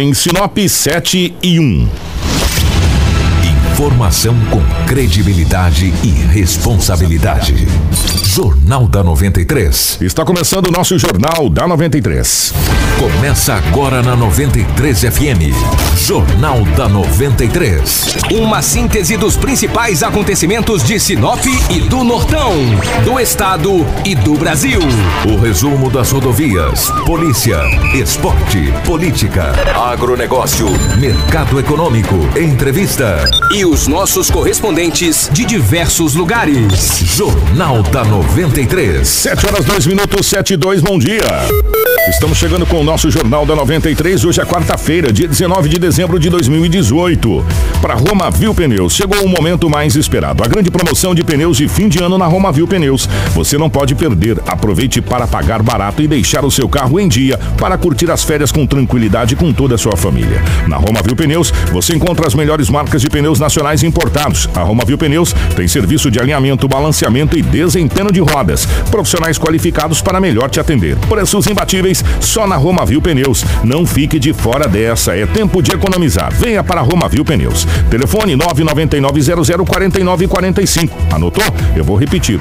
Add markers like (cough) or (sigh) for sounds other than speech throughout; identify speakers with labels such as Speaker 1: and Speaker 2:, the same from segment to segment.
Speaker 1: em Sinop 7 e 1.
Speaker 2: Informação com credibilidade e responsabilidade. Jornal da 93.
Speaker 1: Está começando o nosso Jornal da 93.
Speaker 2: Começa agora na 93 FM. Jornal da 93.
Speaker 3: Uma síntese dos principais acontecimentos de Sinop e do Nortão, do estado e do Brasil.
Speaker 2: O resumo das rodovias, polícia, esporte, política, agronegócio, mercado econômico, entrevista
Speaker 3: e os nossos correspondentes de diversos lugares.
Speaker 2: Jornal da 93.
Speaker 1: 7 horas 2 minutos, 7 e 2, bom dia. Estamos chegando com o nosso Jornal da 93. Hoje é quarta-feira, dia 19 de dezembro de 2018. Para Roma Viu Pneus, chegou o momento mais esperado. A grande promoção de pneus de fim de ano na Roma Viu Pneus. Você não pode perder. Aproveite para pagar barato e deixar o seu carro em dia para curtir as férias com tranquilidade com toda a sua família. Na Roma Viu Pneus, você encontra as melhores marcas de pneus nacionais importados. A Roma Viu Pneus tem serviço de alinhamento, balanceamento e desempenho de rodas. Profissionais qualificados para melhor te atender. Preços imbatíveis só na Roma Viu Pneus. Não fique de fora dessa, é tempo de economizar. Venha para Roma Viu Pneus. Telefone 999004945. Anotou? Eu vou repetir.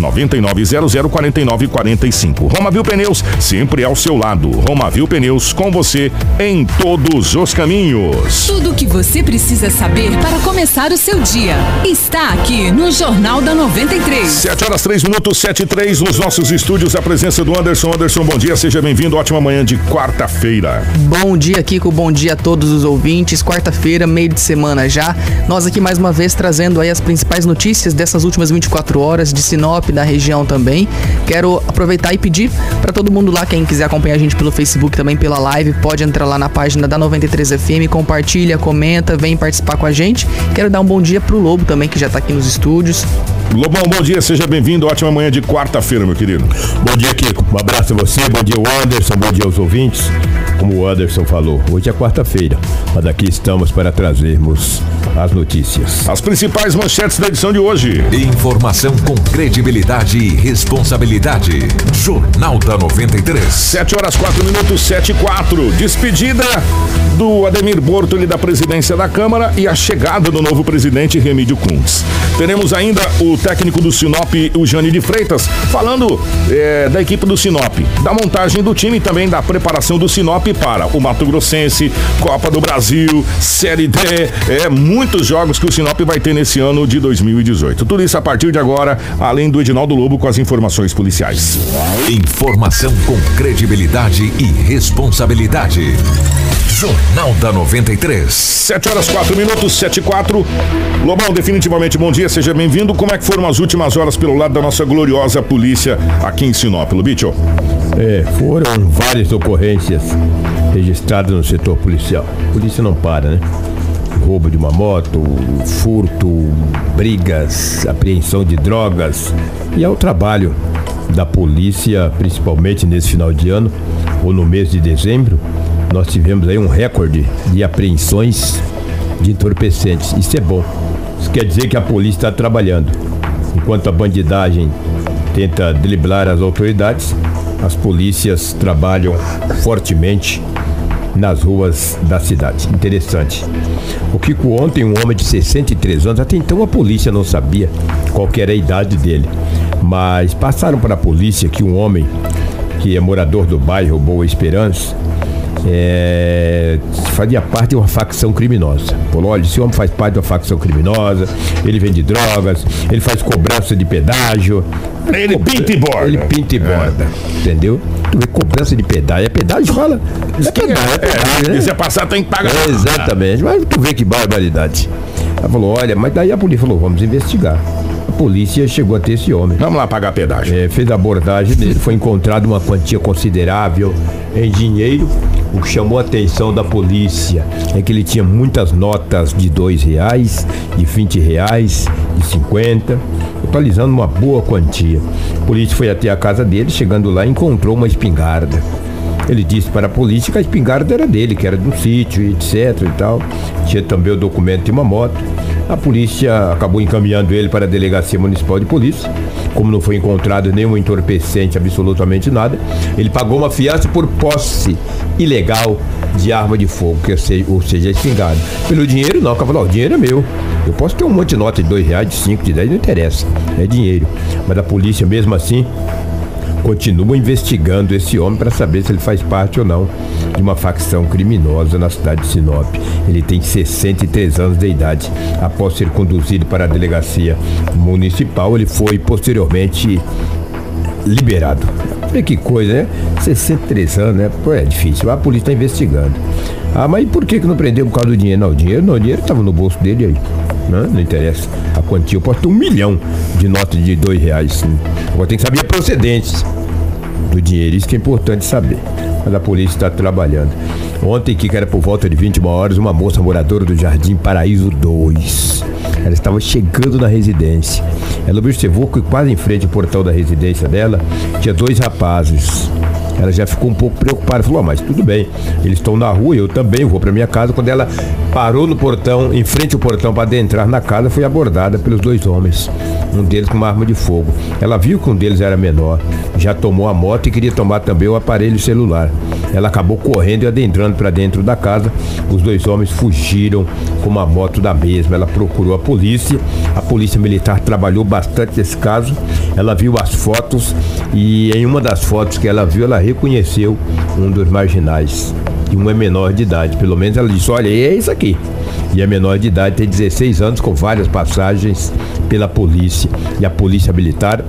Speaker 1: 999004945. Roma Viu Pneus, sempre ao seu lado. Roma Viu Pneus com você em todos os caminhos.
Speaker 4: Tudo o que você precisa saber para começar o seu dia está aqui no Jornal da 93.
Speaker 1: 7 horas 3 minutos, 7 e 3 nos nossos estúdios. A presença do Anderson. Anderson, bom dia, seja bem-vindo. Ótima manhã de quarta-feira.
Speaker 5: Bom dia, Kiko. Bom dia a todos os ouvintes. Quarta-feira, meio de semana já. Nós aqui mais uma vez trazendo aí as principais notícias dessas últimas 24 horas de Sinop, da região também. Quero aproveitar e pedir para todo mundo lá, quem quiser acompanhar a gente pelo Facebook também, pela live, pode entrar lá na página da 93 FM, compartilha, comenta, vem participar com a gente. Quero dar um bom dia pro Lobo também, que já tá aqui nos estúdios.
Speaker 1: Lobão, bom dia, seja bem-vindo. Ótima manhã de quarta-feira, meu querido.
Speaker 6: Bom dia, Kiko. Um abraço a você, bom dia, Anderson, bom dia aos ouvintes. Como o Anderson falou, hoje é quarta-feira, mas aqui estamos para trazermos as notícias.
Speaker 1: As principais manchetes da edição de hoje.
Speaker 2: Informação com credibilidade e responsabilidade. Jornal da 93.
Speaker 1: 7 horas 4 minutos, 7 e 4. Despedida do Ademir Bortoli da presidência da Câmara e a chegada do novo presidente Remídio Kuntz. Teremos ainda o técnico do Sinop, o Jane de Freitas, falando é, da equipe do Sinop, da montagem do time e também da preparação do Sinop para o Mato Grossense, Copa do Brasil, Série D, é muitos jogos que o Sinop vai ter nesse ano de 2018. Tudo isso a partir de agora, além do Edinaldo Lobo com as informações policiais.
Speaker 2: Informação com credibilidade e responsabilidade. Jornal da 93.
Speaker 1: 7 horas 4 minutos, 7 e 4. Lobão, definitivamente bom dia, seja bem-vindo. Como é que foram as últimas horas pelo lado da nossa gloriosa polícia aqui em Sinop, Lubicho?
Speaker 6: É, foram várias ocorrências registradas no setor policial. A polícia não para, né? Roubo de uma moto, furto, brigas, apreensão de drogas. E é o trabalho da polícia, principalmente nesse final de ano ou no mês de dezembro, nós tivemos aí um recorde de apreensões de entorpecentes. Isso é bom. Isso quer dizer que a polícia está trabalhando. Enquanto a bandidagem tenta driblar as autoridades, as polícias trabalham fortemente nas ruas da cidade. Interessante. O Kiko ontem, um homem de 63 anos, até então a polícia não sabia qual era a idade dele. Mas passaram para a polícia que um homem que é morador do bairro Boa Esperança é, fazia parte de uma facção criminosa. Falou, olha, esse homem faz parte de uma facção criminosa, ele vende drogas, ele faz cobrança de pedágio.
Speaker 1: Ele pinta e borda.
Speaker 6: Ele pinta e borda, entendeu? Tu vê cobrança de pedágio, é pedágio, fala. É pedágio, é pedágio,
Speaker 1: Se
Speaker 6: né?
Speaker 1: quiser passar, tem que pagar.
Speaker 6: É, exatamente, mas tu vê que barbaridade. Ela falou, olha, mas daí a polícia falou, vamos investigar. A polícia chegou até esse homem.
Speaker 1: Vamos lá pagar pedágio.
Speaker 6: É, fez a abordagem dele, foi encontrado uma quantia considerável em dinheiro. O que chamou a atenção da polícia é que ele tinha muitas notas de dois reais, de 20 reais, de 50, totalizando uma boa quantia. A polícia foi até a casa dele, chegando lá encontrou uma espingarda. Ele disse para a polícia que a espingarda era dele, que era de um sítio, etc e tal. Tinha também o documento de uma moto. A polícia acabou encaminhando ele para a Delegacia Municipal de Polícia. Como não foi encontrado nenhum entorpecente, absolutamente nada, ele pagou uma fiança por posse ilegal de arma de fogo, que sei, ou seja, espingarda. Pelo dinheiro não, o cara falou, o dinheiro é meu. Eu posso ter um monte de nota de dois reais, de cinco, de dez, não interessa. É dinheiro. Mas a polícia mesmo assim continua investigando esse homem para saber se ele faz parte ou não de uma facção criminosa na cidade de Sinop. Ele tem 63 anos de idade. Após ser conduzido para a delegacia municipal, ele foi posteriormente liberado. Olha que coisa, né? 63 anos, né? Pô, é difícil. A polícia está investigando. Ah, mas por que, que não prendeu por causa do dinheiro? Não, o dinheiro não, o dinheiro estava no bolso dele aí. Né? não interessa a quantia. Eu posso ter um milhão de notas de dois reais. Agora tem que saber a procedentes do dinheiro. Isso que é importante saber. Mas a polícia está trabalhando. Ontem, que era por volta de 21 horas, uma moça moradora do Jardim Paraíso 2. Ela estava chegando na residência. Ela observou que quase em frente ao portão da residência dela tinha dois rapazes. Ela já ficou um pouco preocupada, falou: "Mas tudo bem, eles estão na rua, eu também vou para minha casa". Quando ela parou no portão, em frente ao portão para adentrar na casa, foi abordada pelos dois homens um deles com uma arma de fogo. Ela viu que um deles era menor, já tomou a moto e queria tomar também o aparelho celular. Ela acabou correndo e adentrando para dentro da casa. Os dois homens fugiram com uma moto da mesma. Ela procurou a polícia. A polícia militar trabalhou bastante nesse caso. Ela viu as fotos e em uma das fotos que ela viu, ela reconheceu um dos marginais. E um é menor de idade. Pelo menos ela disse: Olha, é isso aqui e é menor de idade, tem 16 anos, com várias passagens pela polícia e a polícia militar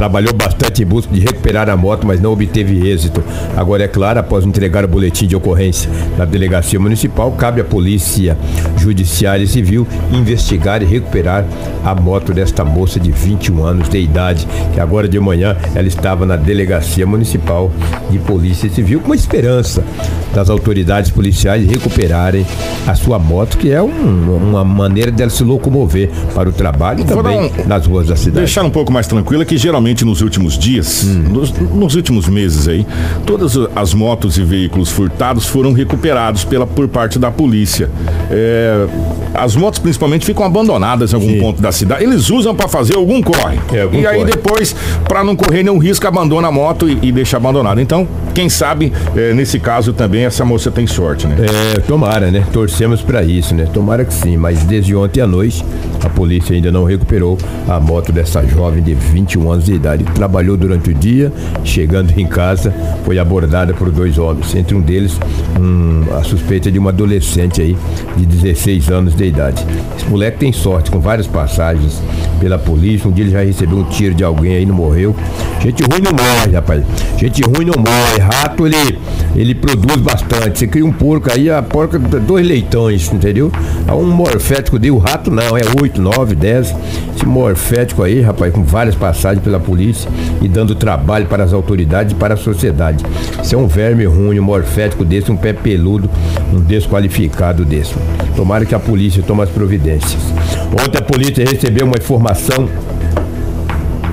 Speaker 6: Trabalhou bastante em busca de recuperar a moto, mas não obteve êxito. Agora, é claro, após entregar o boletim de ocorrência na delegacia municipal, cabe à Polícia Judiciária e Civil investigar e recuperar a moto desta moça de 21 anos de idade, que agora de manhã ela estava na delegacia municipal de Polícia Civil com a esperança das autoridades policiais recuperarem a sua moto, que é um, uma maneira dela se locomover para o trabalho e também um, nas ruas da cidade.
Speaker 1: Deixar um pouco mais tranquila que geralmente nos últimos dias, hum. nos, nos, últimos meses aí, todas as motos e veículos furtados foram recuperados pela, por parte da polícia. É, as motos principalmente ficam abandonadas em algum Sim. ponto da cidade. Eles usam para fazer algum corre. É, algum e aí corre. depois, para não correr nenhum risco, abandona a moto e, e deixa abandonada. Então, quem sabe, é, nesse caso também, essa moça tem sorte, né?
Speaker 6: É, tomara, né? Torcemos para isso, né? Tomara que sim, mas desde ontem à noite, a polícia ainda não recuperou a moto dessa jovem de 21 anos de idade. Trabalhou durante o dia, chegando em casa, foi abordada por dois homens. Entre um deles, um, a suspeita de uma adolescente aí, de 16 anos de idade. Esse moleque tem sorte, com várias passagens pela polícia. Um dia ele já recebeu um tiro de alguém aí, não morreu. Gente ruim não morre, rapaz. Gente ruim não morre. Rato, ele, ele produz bastante. Você cria um porco aí, a porca dois leitões, entendeu? É um morfético dele, o rato não, é 8, 9, 10. Esse morfético aí, rapaz, com várias passagens pela polícia e dando trabalho para as autoridades e para a sociedade. Isso é um verme ruim, um morfético desse, um pé peludo, um desqualificado desse. Tomara que a polícia tome as providências. Ontem a polícia recebeu uma informação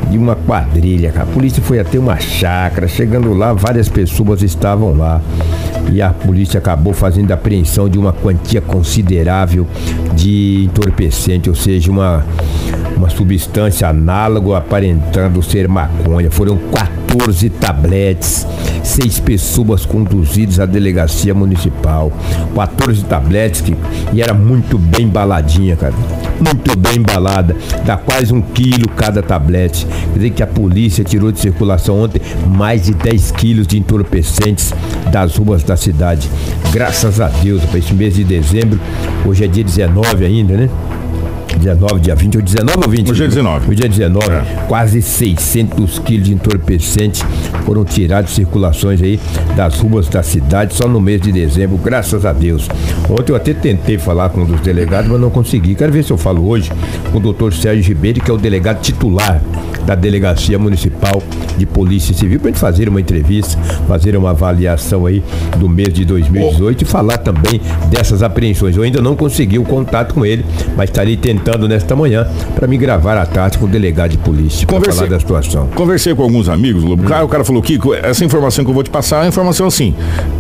Speaker 6: de uma quadrilha. A polícia foi até uma chácara. Chegando lá, várias pessoas estavam lá. E a polícia acabou fazendo a apreensão de uma quantia considerável de entorpecente, ou seja, uma, uma substância análoga aparentando ser maconha. Foram 14 tabletes seis pessoas conduzidas à delegacia municipal. 14 tabletes que, e era muito bem embaladinha, cara. Muito bem embalada. Dá quase um quilo cada tablete. Quer dizer que a polícia tirou de circulação ontem mais de 10 quilos de entorpecentes das ruas da cidade. Graças a Deus, para esse mês de dezembro. Hoje é dia 19 ainda, né? 19, dia 20 ou 19 ou 20?
Speaker 1: Hoje é 19.
Speaker 6: Hoje é 19. É. Quase 600 quilos de entorpecentes foram tirados de circulações aí das ruas da cidade só no mês de dezembro, graças a Deus. Ontem eu até tentei falar com um dos delegados, mas não consegui. Quero ver se eu falo hoje com o doutor Sérgio Ribeiro, que é o delegado titular da Delegacia Municipal de Polícia Civil, para gente fazer uma entrevista, fazer uma avaliação aí do mês de 2018 oh. e falar também dessas apreensões. Eu ainda não consegui o contato com ele, mas estarei tentando nesta manhã para me gravar a tarde com o delegado de polícia para falar da situação.
Speaker 1: Conversei com alguns amigos, Lobo. Hum. o cara falou, Kiko, essa informação que eu vou te passar é uma informação assim.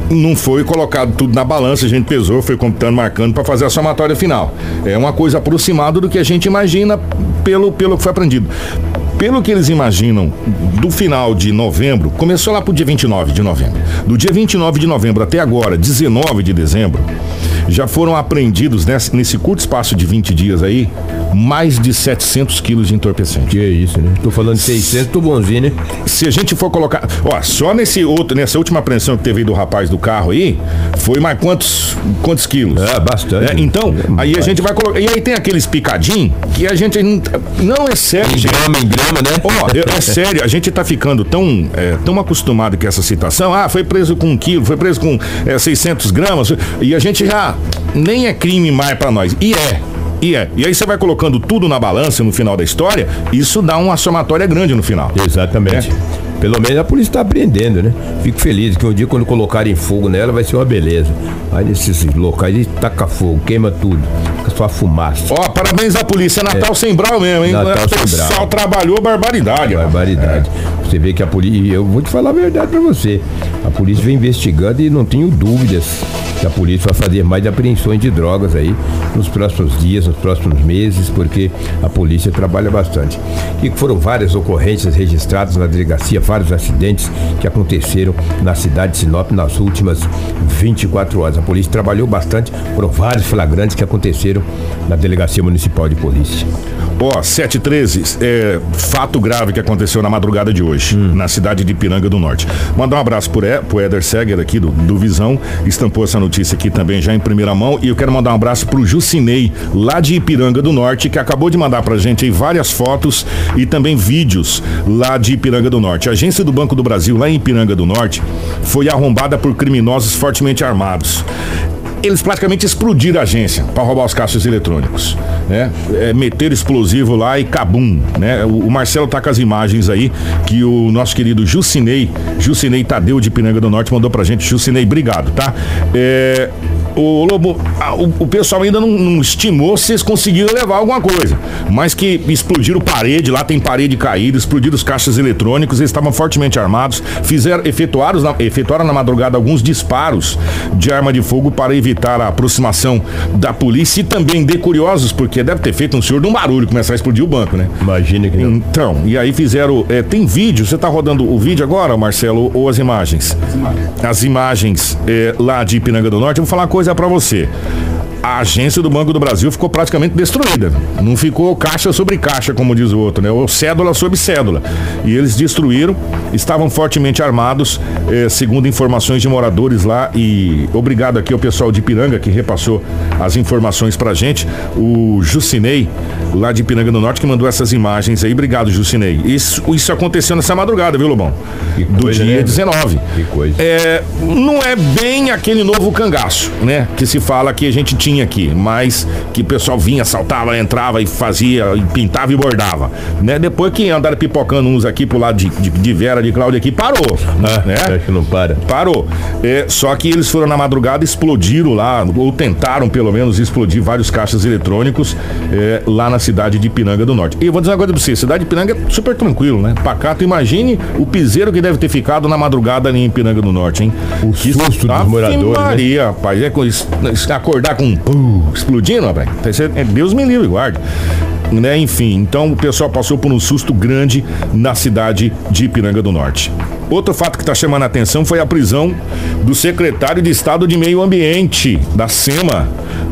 Speaker 1: Não foi colocado tudo na balança, a gente pesou, foi computando, marcando para fazer a somatória final. É uma coisa aproximada do que a gente imagina pelo, pelo que foi aprendido pelo que eles imaginam, do final de novembro, começou lá pro dia 29 de novembro. Do dia 29 de novembro até agora, 19 de dezembro, já foram apreendidos nesse, nesse curto espaço de 20 dias aí, mais de 700 quilos de entorpecente.
Speaker 6: Que isso, né? Tô falando de 600, tô bonzinho, né?
Speaker 1: Se a gente for colocar, ó, só nesse outro, nessa última apreensão que teve aí do rapaz do carro aí, foi mais quantos, quantos quilos?
Speaker 6: É, bastante.
Speaker 1: É, então,
Speaker 6: É,
Speaker 1: aí a gente vai colocar. E aí tem aqueles picadinhos que a gente. Não, não é gente.
Speaker 6: Grama, em grama, né?
Speaker 1: Ó, é, é sério, a gente tá ficando tão, é, tão acostumado com essa citação. Ah, foi preso com um quilo, foi preso com é, 600 gramas. E a gente já nem é crime mais pra nós. E é. E é. E aí você vai colocando tudo na balança no final da história, isso dá uma somatória grande no final.
Speaker 6: Exatamente.
Speaker 1: É.
Speaker 6: Pelo menos a polícia está apreendendo, né? Fico feliz que um dia quando colocarem fogo nela vai ser uma beleza. Aí nesses locais aí taca fogo, queima tudo. Fica só fumaça.
Speaker 1: Ó, parabéns à polícia. É Natal sem brau mesmo, hein?
Speaker 6: Natal
Speaker 1: o
Speaker 6: sem brau.
Speaker 1: trabalhou barbaridade.
Speaker 6: Barbaridade. Você vê que a polícia. E eu vou te falar a verdade pra você. A polícia vem investigando e não tenho dúvidas que a polícia vai fazer mais apreensões de drogas aí nos próximos dias, nos próximos meses, porque a polícia trabalha bastante. E foram várias ocorrências registradas na delegacia, vários acidentes que aconteceram na cidade de Sinop nas últimas 24 horas. A polícia trabalhou bastante, foram vários flagrantes que aconteceram na delegacia municipal de polícia.
Speaker 1: Ó, 713, é, fato grave que aconteceu na madrugada de hoje, na cidade de Piranga do Norte. Mandar um abraço pro, e, pro Éder Seger aqui do, do Visão, estampou essa notícia aqui também já em primeira mão. E eu quero mandar um abraço pro Jucinei, lá de Ipiranga do Norte, que acabou de mandar pra gente aí várias fotos e também vídeos lá de Ipiranga do Norte. A agência do Banco do Brasil, lá em Ipiranga do Norte, foi arrombada por criminosos fortemente armados eles praticamente explodiram a agência para roubar os caixas eletrônicos, né? É, meteram explosivo lá e cabum, né? O, o Marcelo tá com as imagens aí que o nosso querido Jucinei, Jucinei Tadeu de Pinanga do Norte mandou pra gente. Jucinei, obrigado, tá? É, o Lobo, a- o, o pessoal ainda não, não estimou se eles conseguiram levar alguma coisa, mas que explodiram parede, lá tem parede caída, explodiram os caixas eletrônicos, eles estavam fortemente armados, fizeram, efetuaram, efetuaram na madrugada alguns disparos de arma de fogo para evitar a aproximação da polícia e também de curiosos, porque deve ter feito um senhor de um barulho começar a explodir o banco, né?
Speaker 6: Imagina que não.
Speaker 1: Então, e aí fizeram. é, tem vídeo, você tá rodando o vídeo agora, Marcelo, ou as imagens? As imagens é, lá de Ipiranga do Norte. Eu vou falar uma coisa pra você. A agência do Banco do Brasil ficou praticamente destruída. Não ficou caixa sobre caixa, como diz o outro, né? Ou cédula sobre cédula. E eles destruíram, estavam fortemente armados, eh, segundo informações de moradores lá. E obrigado aqui ao pessoal de Ipiranga que repassou as informações pra gente. O Jucinei, lá de Ipiranga do Norte, que mandou essas imagens aí. Obrigado, Jucinei. Isso, isso aconteceu nessa madrugada, viu, Lobão?
Speaker 6: Que
Speaker 1: do
Speaker 6: coisa,
Speaker 1: dia
Speaker 6: né?
Speaker 1: 19.
Speaker 6: Que coisa.
Speaker 1: É, não é bem aquele novo cangaço, né? Que se fala que a gente tinha aqui, mas que o pessoal vinha, saltava, entrava e fazia, e pintava e bordava, né? Depois que andaram pipocando uns aqui pro lado de, de, de Vera, de Cláudia aqui, parou, né?
Speaker 6: Acho que não para.
Speaker 1: Parou. É, só que eles foram na madrugada, explodiram lá, ou tentaram pelo menos explodir vários caixas eletrônicos é, lá na cidade de Ipiranga do Norte. E eu vou dizer uma coisa pra você, cidade de Ipiranga é super tranquilo, né? Pacato, imagine o piseiro que deve ter ficado na madrugada ali em Ipiranga do Norte, hein?
Speaker 6: O susto dos moradores, né?
Speaker 1: Maria, rapaz, é acordar com pum, explodindo, rapaz. É Deus me livre, guarde. Né, enfim, então o pessoal passou por um susto grande na cidade de Ipiranga do Norte. Outro fato que está chamando a atenção foi a prisão do secretário de Estado de Meio Ambiente da SEMA,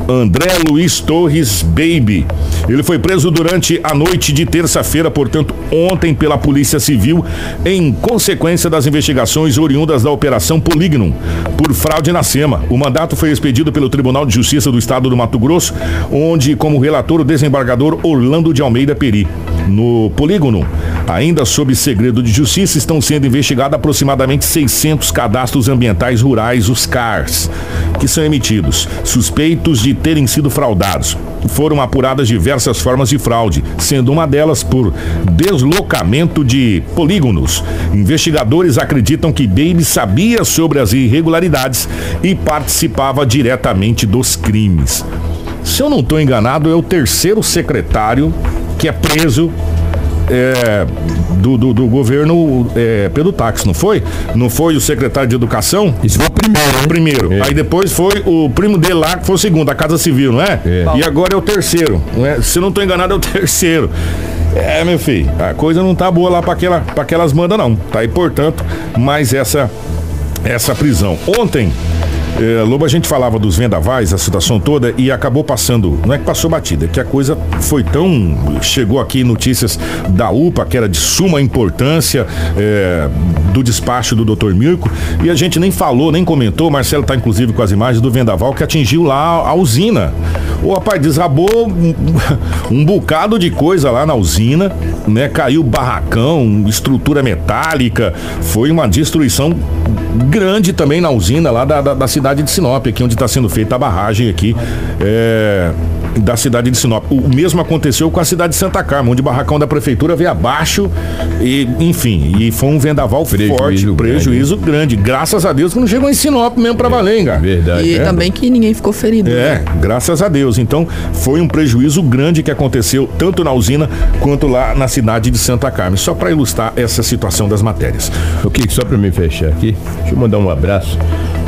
Speaker 1: André Luiz Torres Baby. Ele foi preso durante a noite de terça-feira, portanto, ontem pela Polícia Civil, em consequência das investigações oriundas da Operação Polígono por fraude na SEMA. O mandato foi expedido pelo Tribunal de Justiça do Estado do Mato Grosso, onde, como relator, o desembargador Orlando de Almeida Peri. No polígono, ainda sob segredo de justiça, estão sendo investigados aproximadamente 600 cadastros ambientais rurais, os CARs, que são emitidos, suspeitos de terem sido fraudados. Foram apuradas diversas formas de fraude, sendo uma delas por deslocamento de polígonos. Investigadores acreditam que Baby sabia sobre as irregularidades e participava diretamente dos crimes. Se eu não estou enganado, é o terceiro secretário que é preso é, do, do, do governo é, Pedro Táxi, não foi? Não foi o secretário de Educação?
Speaker 6: Isso foi o primeiro, né?
Speaker 1: Primeiro.
Speaker 6: É.
Speaker 1: Aí depois foi o primo dele lá, que foi o segundo, a Casa Civil, não é?
Speaker 6: É.
Speaker 1: E agora é o terceiro. Não é? Se não estou enganado, é o (laughs) terceiro. É, meu filho, a coisa não tá boa lá para aquela, pra aquelas mandas, não. Tá aí, portanto, mais essa, essa prisão. Ontem, é, Lobo, a gente falava dos vendavais, a situação toda, e acabou passando, não é que passou batida, é que a coisa foi tão. Chegou aqui notícias da UPA, que era de suma importância, é, do despacho do Dr. Mirko, e a gente nem falou, nem comentou, Marcelo está inclusive com as imagens do vendaval que atingiu lá a usina. O rapaz desabou um, um bocado de coisa lá na usina, né? Caiu barracão, estrutura metálica, foi uma destruição grande também na usina lá da, da, da cidade de Sinop, aqui onde está sendo feita a barragem aqui. É, da cidade de Sinop. O mesmo aconteceu com a cidade de Santa Carmen, onde o barracão da prefeitura veio abaixo e, enfim, e foi um vendaval prejuízo forte, prejuízo grande. grande. Graças a Deus que não chegou em Sinop mesmo para é, valer, cara.
Speaker 5: Verdade. E é. também que ninguém ficou ferido.
Speaker 1: É, né? graças a Deus. Então, foi um prejuízo grande que aconteceu tanto na usina quanto lá na cidade de Santa Carmen. Só para ilustrar essa situação das matérias.
Speaker 6: O que só para me fechar aqui, deixa eu mandar um abraço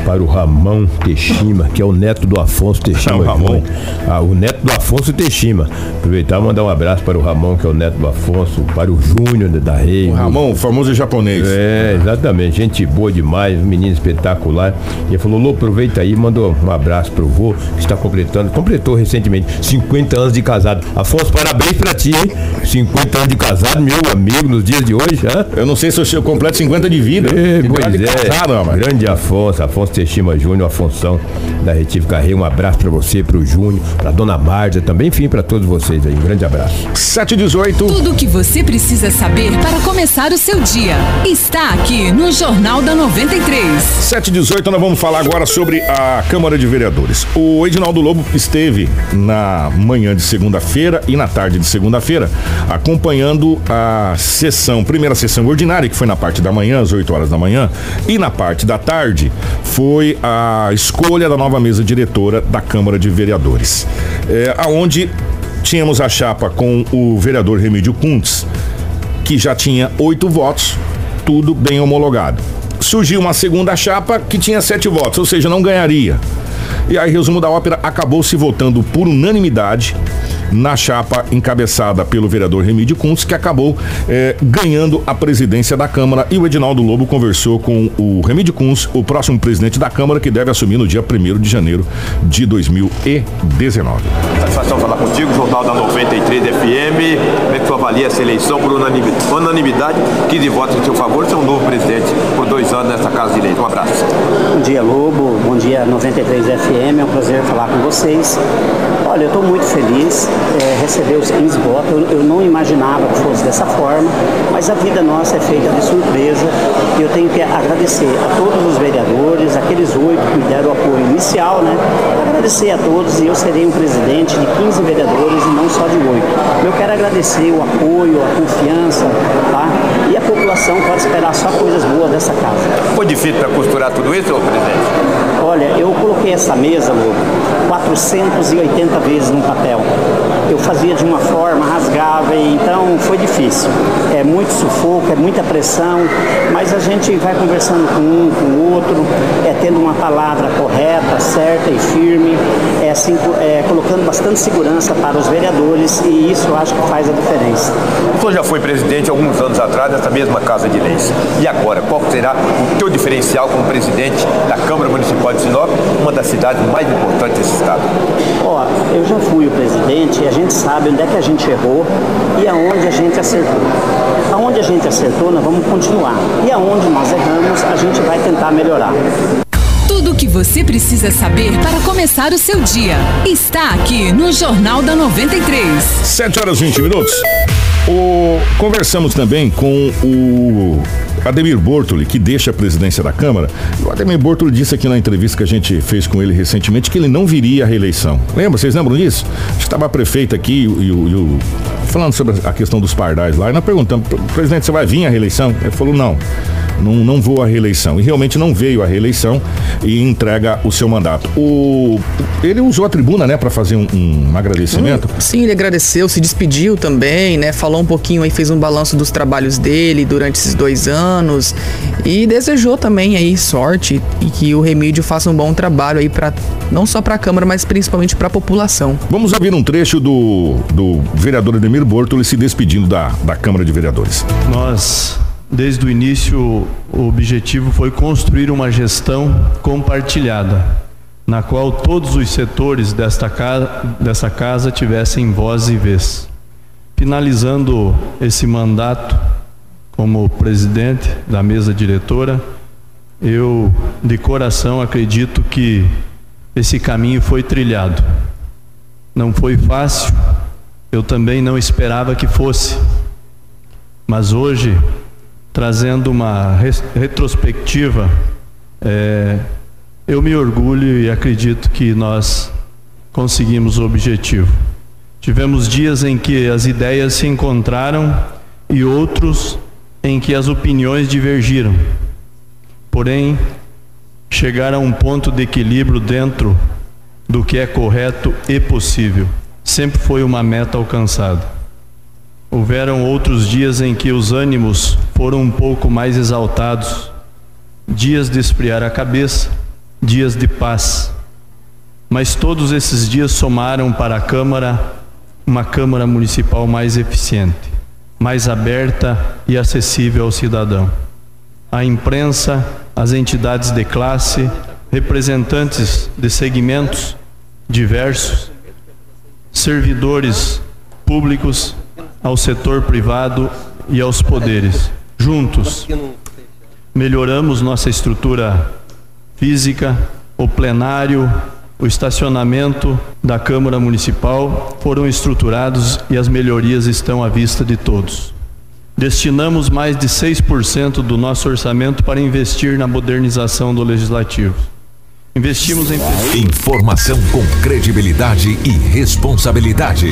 Speaker 6: para o Ramão Teixima, que é o neto do Afonso Teixima.
Speaker 1: Ah, Ramon.
Speaker 6: Ah, o neto do Afonso Teixima. Aproveitar e mandar um abraço para o Ramon, que é o neto do Afonso, para o Júnior da Rei.
Speaker 1: O Ramon, o famoso japonês.
Speaker 6: É, exatamente. Gente boa demais, um menino espetacular. E ele falou, Lô, aproveita aí, mandou um abraço pro vô, que está completando, completou recentemente 50 anos de casado. Afonso, parabéns pra ti, hein? 50 anos de casado, meu amigo, nos dias de hoje,
Speaker 1: hã? Eu não sei se eu completo 50 de vida.
Speaker 6: É, pois é. Casado, grande Afonso, Afonso Teixima Júnior, Afonso da Retífica Rei. Um abraço para você, para o Júnior, para dona Márcia, também, enfim, para todos vocês aí. Um grande abraço.
Speaker 1: 718.
Speaker 4: Tudo o que você precisa saber para começar o seu dia está aqui no Jornal da 93.
Speaker 1: 718, nós vamos falar agora sobre a Câmara de Vereadores. O Edinaldo Lobo esteve na manhã de segunda-feira e na tarde de segunda-feira acompanhando a sessão, primeira sessão ordinária, que foi na parte da manhã, às 8 horas da manhã, e na parte da tarde foi a escolha da nova mesa diretora da Câmara de Vereadores, é, aonde tínhamos a chapa com o vereador Remídio Kuntz, que já tinha oito votos, tudo bem homologado. Surgiu uma segunda chapa que tinha sete votos, ou seja, não ganharia. E aí, resumo da ópera, acabou se votando por unanimidade na chapa encabeçada pelo vereador Remídio Kuntz, que acabou eh, ganhando a presidência da Câmara. E o Edinaldo Lobo conversou com o Remídio Kuntz, o próximo presidente da Câmara, que deve assumir no dia 1 de janeiro de 2019.
Speaker 7: Satisfação falar contigo, Jornal da 93 FM. Como é que tu avalia essa eleição por unanimidade? unanimidade 15 votos em seu favor, ser um novo presidente por dois anos nessa Casa de Leite. Um abraço.
Speaker 8: Bom dia, Lobo. Bom dia, 93 FM. É um prazer falar com vocês. Olha, eu estou muito feliz é, receber os 15 votos. Eu, eu, não imaginava que fosse dessa forma, mas a vida nossa é feita de surpresa e eu tenho que agradecer a todos os vereadores, aqueles oito que me deram o apoio inicial, né? Agradecer a todos e eu serei um presidente de 15 vereadores e não só de oito. Eu quero agradecer o apoio, a confiança, tá? E a população pode esperar só coisas boas dessa casa.
Speaker 7: Foi difícil para costurar tudo isso, presidente?
Speaker 8: Olha, eu coloquei essa mesa, Lobo, 480 vezes no papel. Eu fazia de uma forma, rasgava, e então foi difícil. É muito sufoco, é muita pressão, mas a gente vai conversando com um, com o outro, é tendo uma palavra correta, certa e firme, é, assim, é colocando bastante segurança para os vereadores e isso eu acho que faz a diferença.
Speaker 7: O senhor já foi presidente alguns anos atrás dessa mesma Casa de Leis. E agora, qual será o teu diferencial como presidente da Câmara Municipal de Sinop, uma das cidades mais importantes desse estado?
Speaker 8: Ó, eu já fui o presidente e a gente sabe onde é que a gente errou e aonde a gente acertou. Aonde a gente acertou, nós vamos continuar. E aonde nós erramos, a gente vai tentar melhorar.
Speaker 4: Tudo o que você precisa saber para começar o seu dia está aqui no Jornal da 93.
Speaker 1: 7 horas e 20 minutos. O, conversamos também com o Ademir Bortoli, que deixa a presidência da Câmara. O Ademir Bortoli disse aqui na entrevista que a gente fez com ele recentemente que ele não viria à reeleição. Lembra? Vocês lembram disso? Estava a prefeita aqui e o, falando sobre a questão dos pardais lá, e nós perguntamos, presidente, você vai vir à reeleição? Ele falou, não não, não vou à reeleição. E realmente não veio à reeleição e entrega o seu mandato. O, ele usou a tribuna, né, para fazer um, um agradecimento.
Speaker 5: Hum, sim, ele agradeceu, se despediu também, né? Falou um pouquinho aí, fez um balanço dos trabalhos dele durante esses dois anos e desejou também aí sorte e que o Remídio faça um bom trabalho aí para não só para a Câmara, mas principalmente para a população.
Speaker 1: Vamos ouvir um trecho do, do vereador Ademir Bortoli se despedindo da, da Câmara de Vereadores.
Speaker 9: Nós desde o início, o objetivo foi construir uma gestão compartilhada, na qual todos os setores desta casa, dessa casa tivessem voz e vez. Finalizando esse mandato como presidente da mesa diretora, eu de coração acredito que esse caminho foi trilhado. Não foi fácil, eu também não esperava que fosse. Mas hoje trazendo uma retrospectiva, é, eu me orgulho e acredito que nós conseguimos o objetivo. Tivemos dias em que as ideias se encontraram e outros em que as opiniões divergiram. Porém, chegar a um ponto de equilíbrio dentro do que é correto e possível sempre foi uma meta alcançada. Houveram outros dias em que os ânimos foram um pouco mais exaltados, dias de esfriar a cabeça, dias de paz. Mas todos esses dias somaram para a Câmara uma Câmara Municipal mais eficiente, mais aberta e acessível ao cidadão. A imprensa, as entidades de classe, representantes de segmentos diversos, servidores públicos ao setor privado e aos poderes. Juntos, melhoramos nossa estrutura física, o plenário, o estacionamento da Câmara Municipal foram estruturados e as melhorias estão à vista de todos. Destinamos mais de 6% do nosso orçamento para investir na modernização do Legislativo. Investimos em.
Speaker 2: Informação com credibilidade e responsabilidade.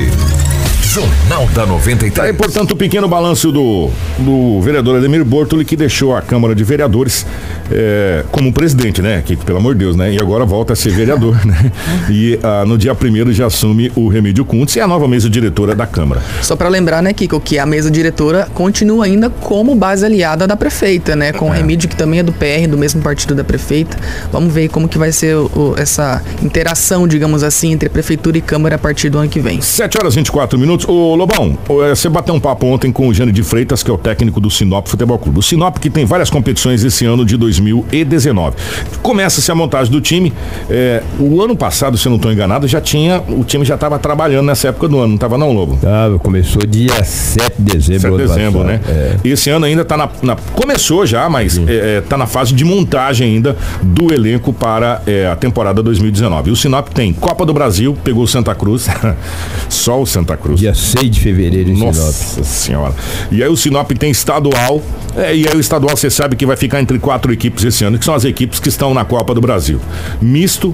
Speaker 2: Jornal da 93.
Speaker 1: É, portanto, o pequeno balanço do, do vereador Ademir Bortoli, que deixou a Câmara de Vereadores é, como presidente, né? Que, pelo amor de Deus, né? E agora volta a ser vereador, né? E ah, no dia primeiro já assume o Remídio Kuntz e a nova mesa diretora da Câmara.
Speaker 5: Só para lembrar, né, Kiko, que a mesa diretora continua ainda como base aliada da prefeita, né? Com é. o Remídio, que também é do PR, do mesmo partido da prefeita. Vamos ver como que vai ser o, essa interação, digamos assim, entre prefeitura e Câmara a partir do ano que vem.
Speaker 1: 7 horas e 24 minutos. Ô, Lobão, é, você bateu um papo ontem com o Jane de Freitas, que é o técnico do Sinop Futebol Clube. O Sinop que tem várias competições esse ano de 2019. Começa-se a montagem do time. É, o ano passado, se eu não estou enganado, já tinha. O time já estava trabalhando nessa época do ano, não estava não, Lobo?
Speaker 6: Tava, começou dia 7 de dezembro. 7
Speaker 1: de dezembro, né? É. Esse ano ainda está na, na, Começou já, mas está é, é tá na fase de montagem ainda do elenco para é, a temporada 2019. O Sinop tem Copa do Brasil, pegou o Santa Cruz. (laughs) Só o Santa Cruz.
Speaker 6: Dia 6 de fevereiro em
Speaker 1: Nossa Sinop. Nossa senhora. E aí o Sinop tem estadual, é, e aí o estadual você sabe que vai ficar entre quatro equipes esse ano, que são as equipes que estão na Copa do Brasil. Misto,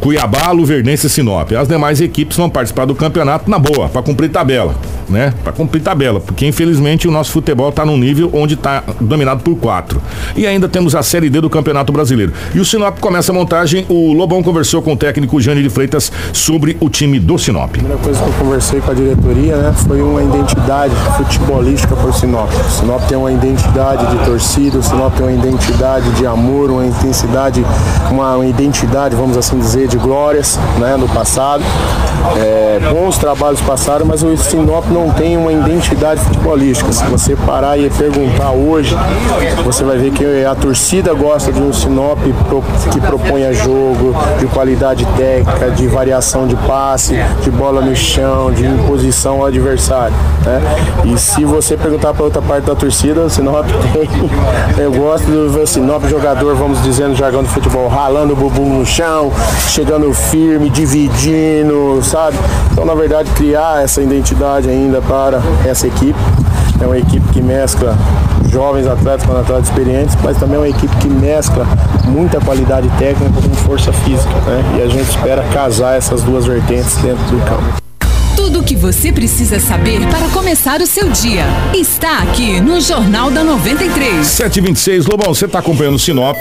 Speaker 1: Cuiabá, Luverdense e Sinop. As demais equipes vão participar do campeonato na boa, para cumprir tabela, né? Para cumprir tabela, porque infelizmente o nosso futebol está num nível onde está dominado por quatro. E ainda temos a Série D do Campeonato Brasileiro. E o Sinop começa a montagem. O Lobão conversou com o técnico Jane de Freitas sobre o time do Sinop. A
Speaker 10: primeira coisa que eu conversei com a diretoria, né, foi uma identidade futebolística para o Sinop. O Sinop tem uma identidade de torcida, o Sinop tem uma identidade de amor, uma intensidade, uma, uma identidade, vamos assim dizer de glórias né, no passado. É, bons trabalhos passaram, mas o Sinop não tem uma identidade futebolística. Se você parar e perguntar hoje, você vai ver que a torcida gosta de um Sinop que proponha jogo, de qualidade técnica, de variação de passe, de bola no chão, de imposição ao adversário. Né? E se você perguntar para outra parte da torcida, o Sinop (laughs) tem. Eu gosto do ver o Sinop jogador, vamos dizer no jargão do futebol, ralando o bumbum no chão, chegando firme, dividindo, sabe? Então, na verdade, criar essa identidade ainda para essa equipe. É uma equipe que mescla jovens atletas com atletas experientes, mas também é uma equipe que mescla muita qualidade técnica com força física, né? E a gente espera casar essas duas vertentes dentro do campo.
Speaker 4: Tudo o que você precisa saber para começar o seu dia está aqui no Jornal da 93.
Speaker 1: 726, Lobão, você está acompanhando o Sinop.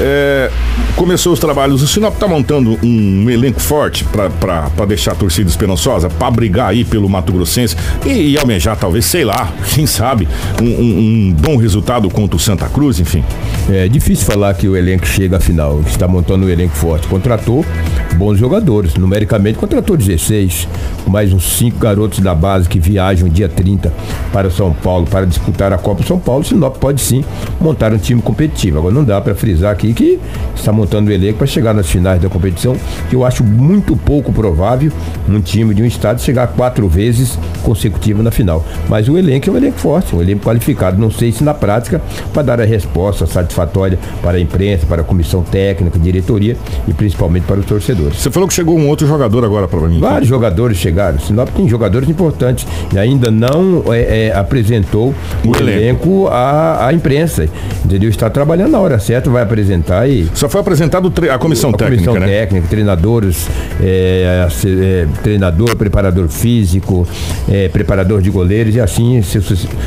Speaker 1: É, começou os trabalhos. O Sinop está montando um elenco forte para deixar a torcida esperançosa, para brigar aí pelo Mato Grossense e, e, almejar, talvez, sei lá, (laughs) quem sabe, um, um, um, bom resultado contra o Santa Cruz, enfim.
Speaker 6: É difícil falar que o elenco chega à final. Está montando um elenco forte. Contratou bons jogadores. Numericamente, contratou 16, mais uns cinco garotos da base que viajam dia 30 para São Paulo para disputar a Copa São Paulo. Sinop pode sim montar um time competitivo. Agora não dá para frisar aqui que está montando o elenco para chegar nas finais da competição, que eu acho muito pouco provável um time de um estado chegar quatro vezes consecutivo na final. Mas o elenco é um elenco forte, um elenco qualificado. Não sei se na prática para dar a resposta satisfatória para a imprensa, para a comissão técnica, diretoria e principalmente para os torcedores.
Speaker 1: Você falou que chegou um outro jogador agora para mim.
Speaker 6: Vários jogadores chegaram. Sinop tem jogadores importantes e ainda não é, é, apresentou o, o elenco, à, à, imprensa. Entendeu? Está trabalhando na hora certa, vai apresentar e.
Speaker 1: Só foi apresentado a comissão a técnica.
Speaker 6: Comissão
Speaker 1: né?
Speaker 6: técnica, treinadores, é, é, treinador, preparador físico, é, preparador de goleiros e assim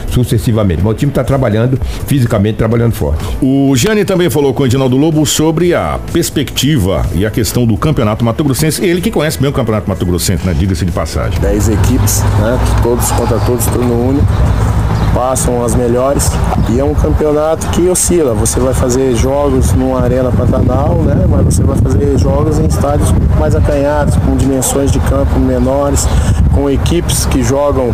Speaker 6: sucessivamente. Mas o time está trabalhando fisicamente, trabalhando forte.
Speaker 1: O Gianni também falou com o Edinaldo Lobo sobre a perspectiva e a questão do campeonato Mato Grossense. Ele que conhece bem o campeonato Mato Grossense, né? Diga-se de passagem.
Speaker 10: Dez equipes, né? Todos contra todos, turno único passam as melhores e é um campeonato que oscila. Você vai fazer jogos numa arena pantanal, né? Mas você vai fazer jogos em estádios mais acanhados, com dimensões de campo menores, com equipes que jogam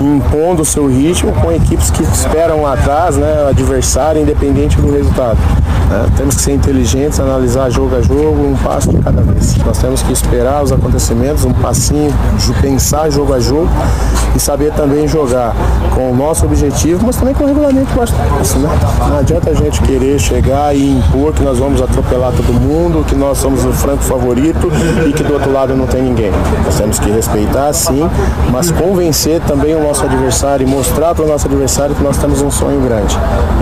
Speaker 10: impondo o seu ritmo, com equipes que esperam lá atrás, né? O adversário, independente do resultado. Né? Temos que ser inteligentes, analisar jogo a jogo, um passo de cada vez. Nós temos que esperar os acontecimentos, um passinho, pensar jogo a jogo e saber também jogar com o nosso objetivo, mas também com o regulamento baixo assim, né? Não adianta a gente querer chegar e impor que nós vamos atropelar todo mundo, que nós somos o franco favorito e que do outro lado não tem ninguém. Nós temos que respeitar sim, mas convencer também o nosso adversário e mostrar para o nosso adversário que nós temos um sonho grande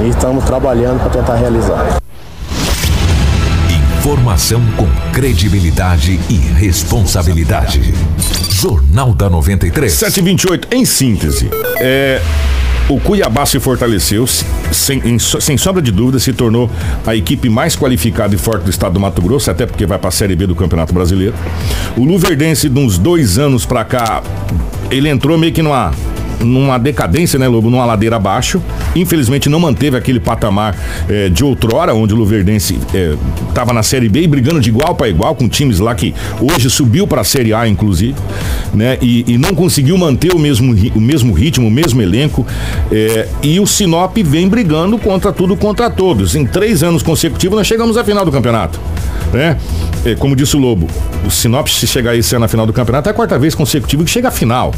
Speaker 10: e estamos trabalhando para tentar realizar.
Speaker 2: Informação com credibilidade e responsabilidade. Jornal da 93.
Speaker 1: 728, em síntese. É, o Cuiabá se fortaleceu, sem, em, sem sombra de dúvida, se tornou a equipe mais qualificada e forte do estado do Mato Grosso, até porque vai para a Série B do Campeonato Brasileiro. O Luverdense, de uns dois anos para cá, ele entrou meio que numa numa decadência, né, Lobo? Numa ladeira abaixo. Infelizmente não manteve aquele patamar é, de outrora, onde o Luverdense estava é, na Série B e brigando de igual para igual com times lá que hoje subiu para a Série A, inclusive, né? E, e, não conseguiu manter o mesmo, o mesmo ritmo, o mesmo elenco. É, e o Sinop vem brigando contra tudo, contra todos. Em três anos consecutivos, nós chegamos à final do campeonato. Né? É, como disse o Lobo, o Sinop, se chegar esse ano na final do campeonato, é a quarta vez consecutiva que chega à final.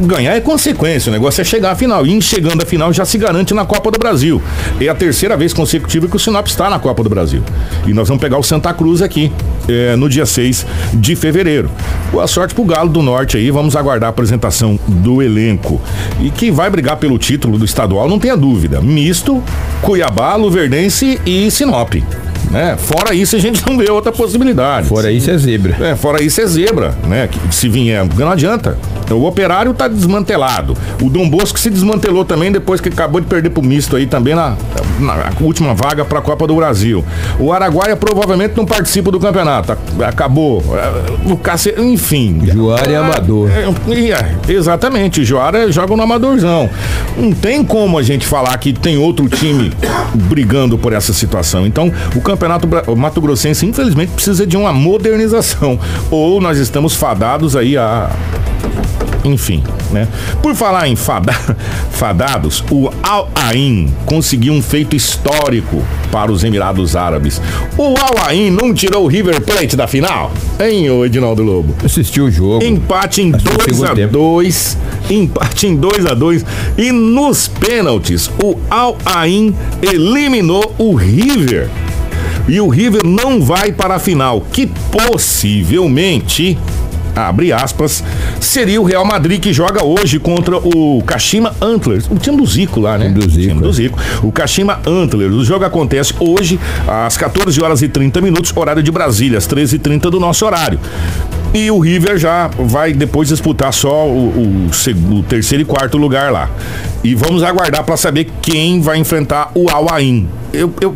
Speaker 1: Ganhar é consequência, o negócio é chegar à final. E chegando à final já se garante na Copa do Brasil. É a terceira vez consecutiva que o Sinop está na Copa do Brasil. E nós vamos pegar o Santa Cruz aqui é, no dia 6 de fevereiro. Boa sorte pro Galo do Norte aí, vamos aguardar a apresentação do elenco. E quem vai brigar pelo título do estadual, não tenha dúvida. Misto, Cuiabá, Luverdense e Sinop. Né? Fora isso, a gente não vê outra possibilidade.
Speaker 6: Fora isso é zebra.
Speaker 1: É, fora isso é zebra, né? Se vier, não adianta. O operário está desmantelado. O Dom Bosco se desmantelou também depois que acabou de perder pro misto aí também na, na última vaga para a Copa do Brasil. O Araguaia provavelmente não participa do campeonato. Acabou. O Cace... Enfim.
Speaker 6: Joara é amador.
Speaker 1: É, é, exatamente. Joara joga no amadorzão. Não tem como a gente falar que tem outro time brigando por essa situação. Então, o campeonato Mato Grossense, infelizmente, precisa de uma modernização. Ou nós estamos fadados aí a enfim, né? Por falar em fada, (laughs) fadados, o Al Ain conseguiu um feito histórico para os Emirados Árabes. O Al Ain não tirou o River Plate da final? Hein, o Edinaldo Lobo?
Speaker 6: Assistiu o jogo.
Speaker 1: Empate em 2 a 2 empate em 2 a 2 e nos pênaltis o Al Ain eliminou o River. E o River não vai para a final, que possivelmente abre aspas, seria o Real Madrid que joga hoje contra o Kashima Antlers, o time do Zico lá, né?
Speaker 6: Do Zico. O time
Speaker 1: do é. Zico. O Kashima Antlers. O jogo acontece hoje às 14 horas e 30 minutos, horário de Brasília, às 13h30 do nosso horário. E o River já vai depois disputar só o, o, o terceiro e quarto lugar lá. E vamos aguardar para saber quem vai enfrentar o Al Ain. Eu, eu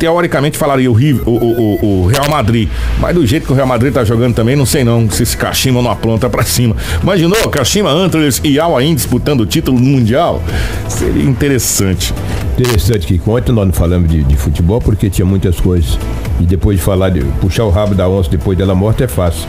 Speaker 1: teoricamente falaria o, o, o, o, Real Madrid. Mas do jeito que o Real Madrid tá jogando também, não sei não se esse Kashima não apronta pra cima. Imaginou Kashima, Antlers e Al Ain disputando o título mundial? Seria interessante.
Speaker 6: Interessante que ontem nós não falamos de, de, futebol porque tinha muitas coisas. E depois de falar de puxar o rabo da onça depois dela morta é fácil.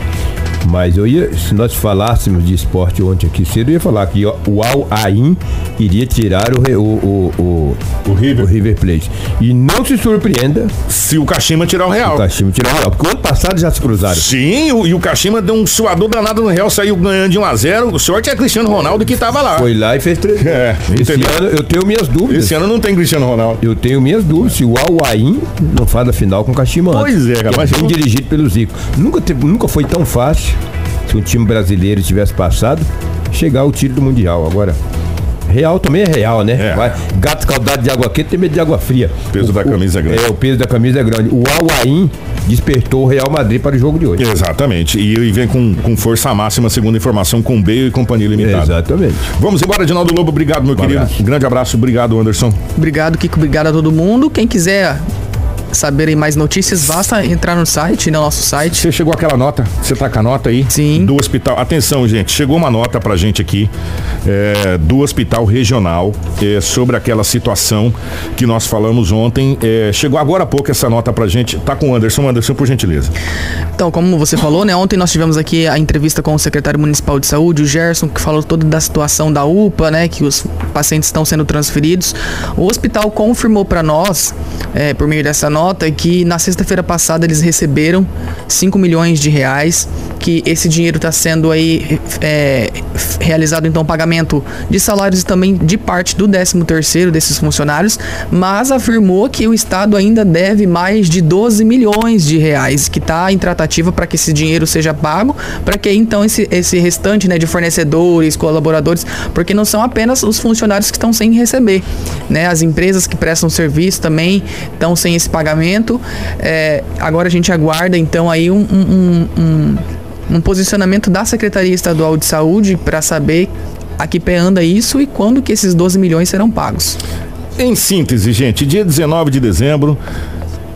Speaker 6: Mas eu ia, se nós falássemos de esporte ontem aqui cedo, eu ia falar que o Al Ain iria tirar o, o, o, o, o, River. o River Plate. E não se surpreenda
Speaker 1: se o Kashima tirar o Real.
Speaker 6: O Kashima tirar o Real. Porque o ano passado já se cruzaram.
Speaker 1: Sim, o, e o Kashima deu um suador danado no Real, saiu ganhando de 1 a 0 Sorte é Cristiano Ronaldo que tava lá.
Speaker 6: Foi lá e fez três. É, Esse entendeu? ano eu tenho minhas dúvidas.
Speaker 1: Esse ano não tem Cristiano Ronaldo.
Speaker 6: Eu tenho minhas dúvidas se o Al Ain não faz a final com o Kashima
Speaker 1: Pois é,
Speaker 6: cara. É bem dirigido pelo Zico. Nunca, teve, nunca foi tão fácil se um time brasileiro tivesse passado, chegar ao título do Mundial. Agora, Real também é real, né? É. Vai, gato caudado de água quente tem medo de água fria.
Speaker 1: O peso o, da camisa é grande.
Speaker 6: É, o peso da camisa é grande. O Al despertou o Real Madrid para o jogo de hoje.
Speaker 1: Exatamente. E, e vem com, com força máxima, segundo informação, com Bale e companhia limitada.
Speaker 6: Exatamente.
Speaker 1: Vamos embora, Dinaldo Lobo. Obrigado, meu um querido. Abraço. Grande abraço. Obrigado, Anderson.
Speaker 5: Obrigado, Kiko. Obrigado a todo mundo. Quem quiser saberem mais notícias, basta entrar no site, no nosso site.
Speaker 1: Você chegou aquela nota? Você tá com a nota aí?
Speaker 5: Sim.
Speaker 1: Do hospital. Atenção, gente, chegou uma nota pra gente aqui é, do hospital regional é, sobre aquela situação que nós falamos ontem. É, chegou agora há pouco essa nota pra gente. Tá com o Anderson. Anderson, por gentileza.
Speaker 5: Então, como você falou, né? Ontem nós tivemos aqui a entrevista com o secretário municipal de saúde, o Gerson, que falou toda da situação da UPA, né? Que os pacientes estão sendo transferidos. O hospital confirmou para nós, é, por meio dessa nota, nota que na sexta-feira passada eles receberam 5 milhões de reais, que esse dinheiro está sendo aí é, realizado então pagamento de salários e também de parte do 13 terceiro desses funcionários, mas afirmou que o Estado ainda deve mais de 12 milhões de reais, que está em tratativa para que esse dinheiro seja pago, para que então esse, esse restante né, de fornecedores, colaboradores, porque não são apenas os funcionários que estão sem receber, né? As empresas que prestam serviço também estão sem esse pagamento. É, agora a gente aguarda então aí um, um, um, um posicionamento da Secretaria Estadual de Saúde para saber a que pé anda isso e quando que esses 12 milhões serão pagos.
Speaker 1: Em síntese, gente, dia 19 de dezembro,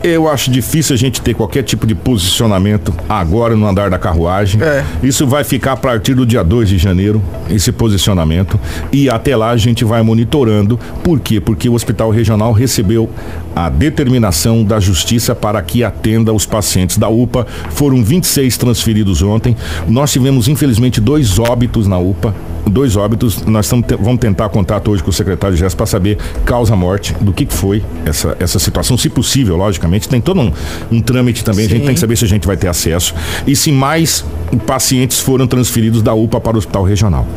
Speaker 1: eu acho difícil a gente ter qualquer tipo de posicionamento agora no andar da carruagem. É. Isso vai ficar a partir do dia 2 de janeiro, esse posicionamento. E até lá a gente vai monitorando. Por quê? Porque o Hospital Regional recebeu a determinação da Justiça para que atenda os pacientes da UPA. Foram 26 transferidos ontem. Nós tivemos, infelizmente, dois óbitos na UPA dois óbitos. Nós tamo, vamos tentar contato hoje com o secretário de para saber causa-morte, do que, que foi essa, essa situação, se possível, logicamente. Tem todo um, um trâmite também, Sim. a gente tem que saber se a gente vai ter acesso. E se mais pacientes foram transferidos da UPA para o hospital regional.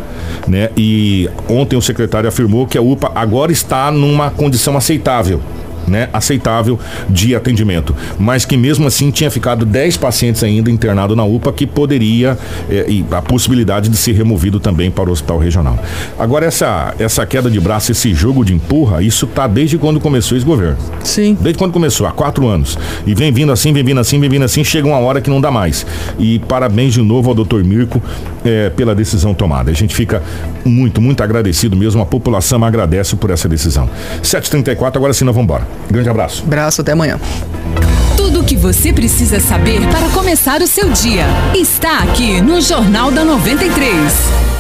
Speaker 1: Né? E ontem o secretário afirmou que a UPA agora está numa condição aceitável né, aceitável de atendimento, mas que mesmo assim tinha ficado 10 pacientes ainda internados na UPA que poderia é, e a possibilidade de ser removido também para o hospital regional. Agora essa essa queda de braço, esse jogo de empurra, isso tá desde quando começou esse governo.
Speaker 5: Sim.
Speaker 1: Desde quando começou, há quatro anos. E vem vindo assim, vem vindo assim, vem vindo assim, chega uma hora que não dá mais. E parabéns de novo ao doutor Mirko é, pela decisão tomada. A gente fica muito, muito agradecido mesmo. A população agradece por essa decisão. 7h34, agora sim nós vamos embora. Grande abraço.
Speaker 5: Abraço, até amanhã.
Speaker 4: Tudo o que você precisa saber para começar o seu dia está aqui no Jornal da 93.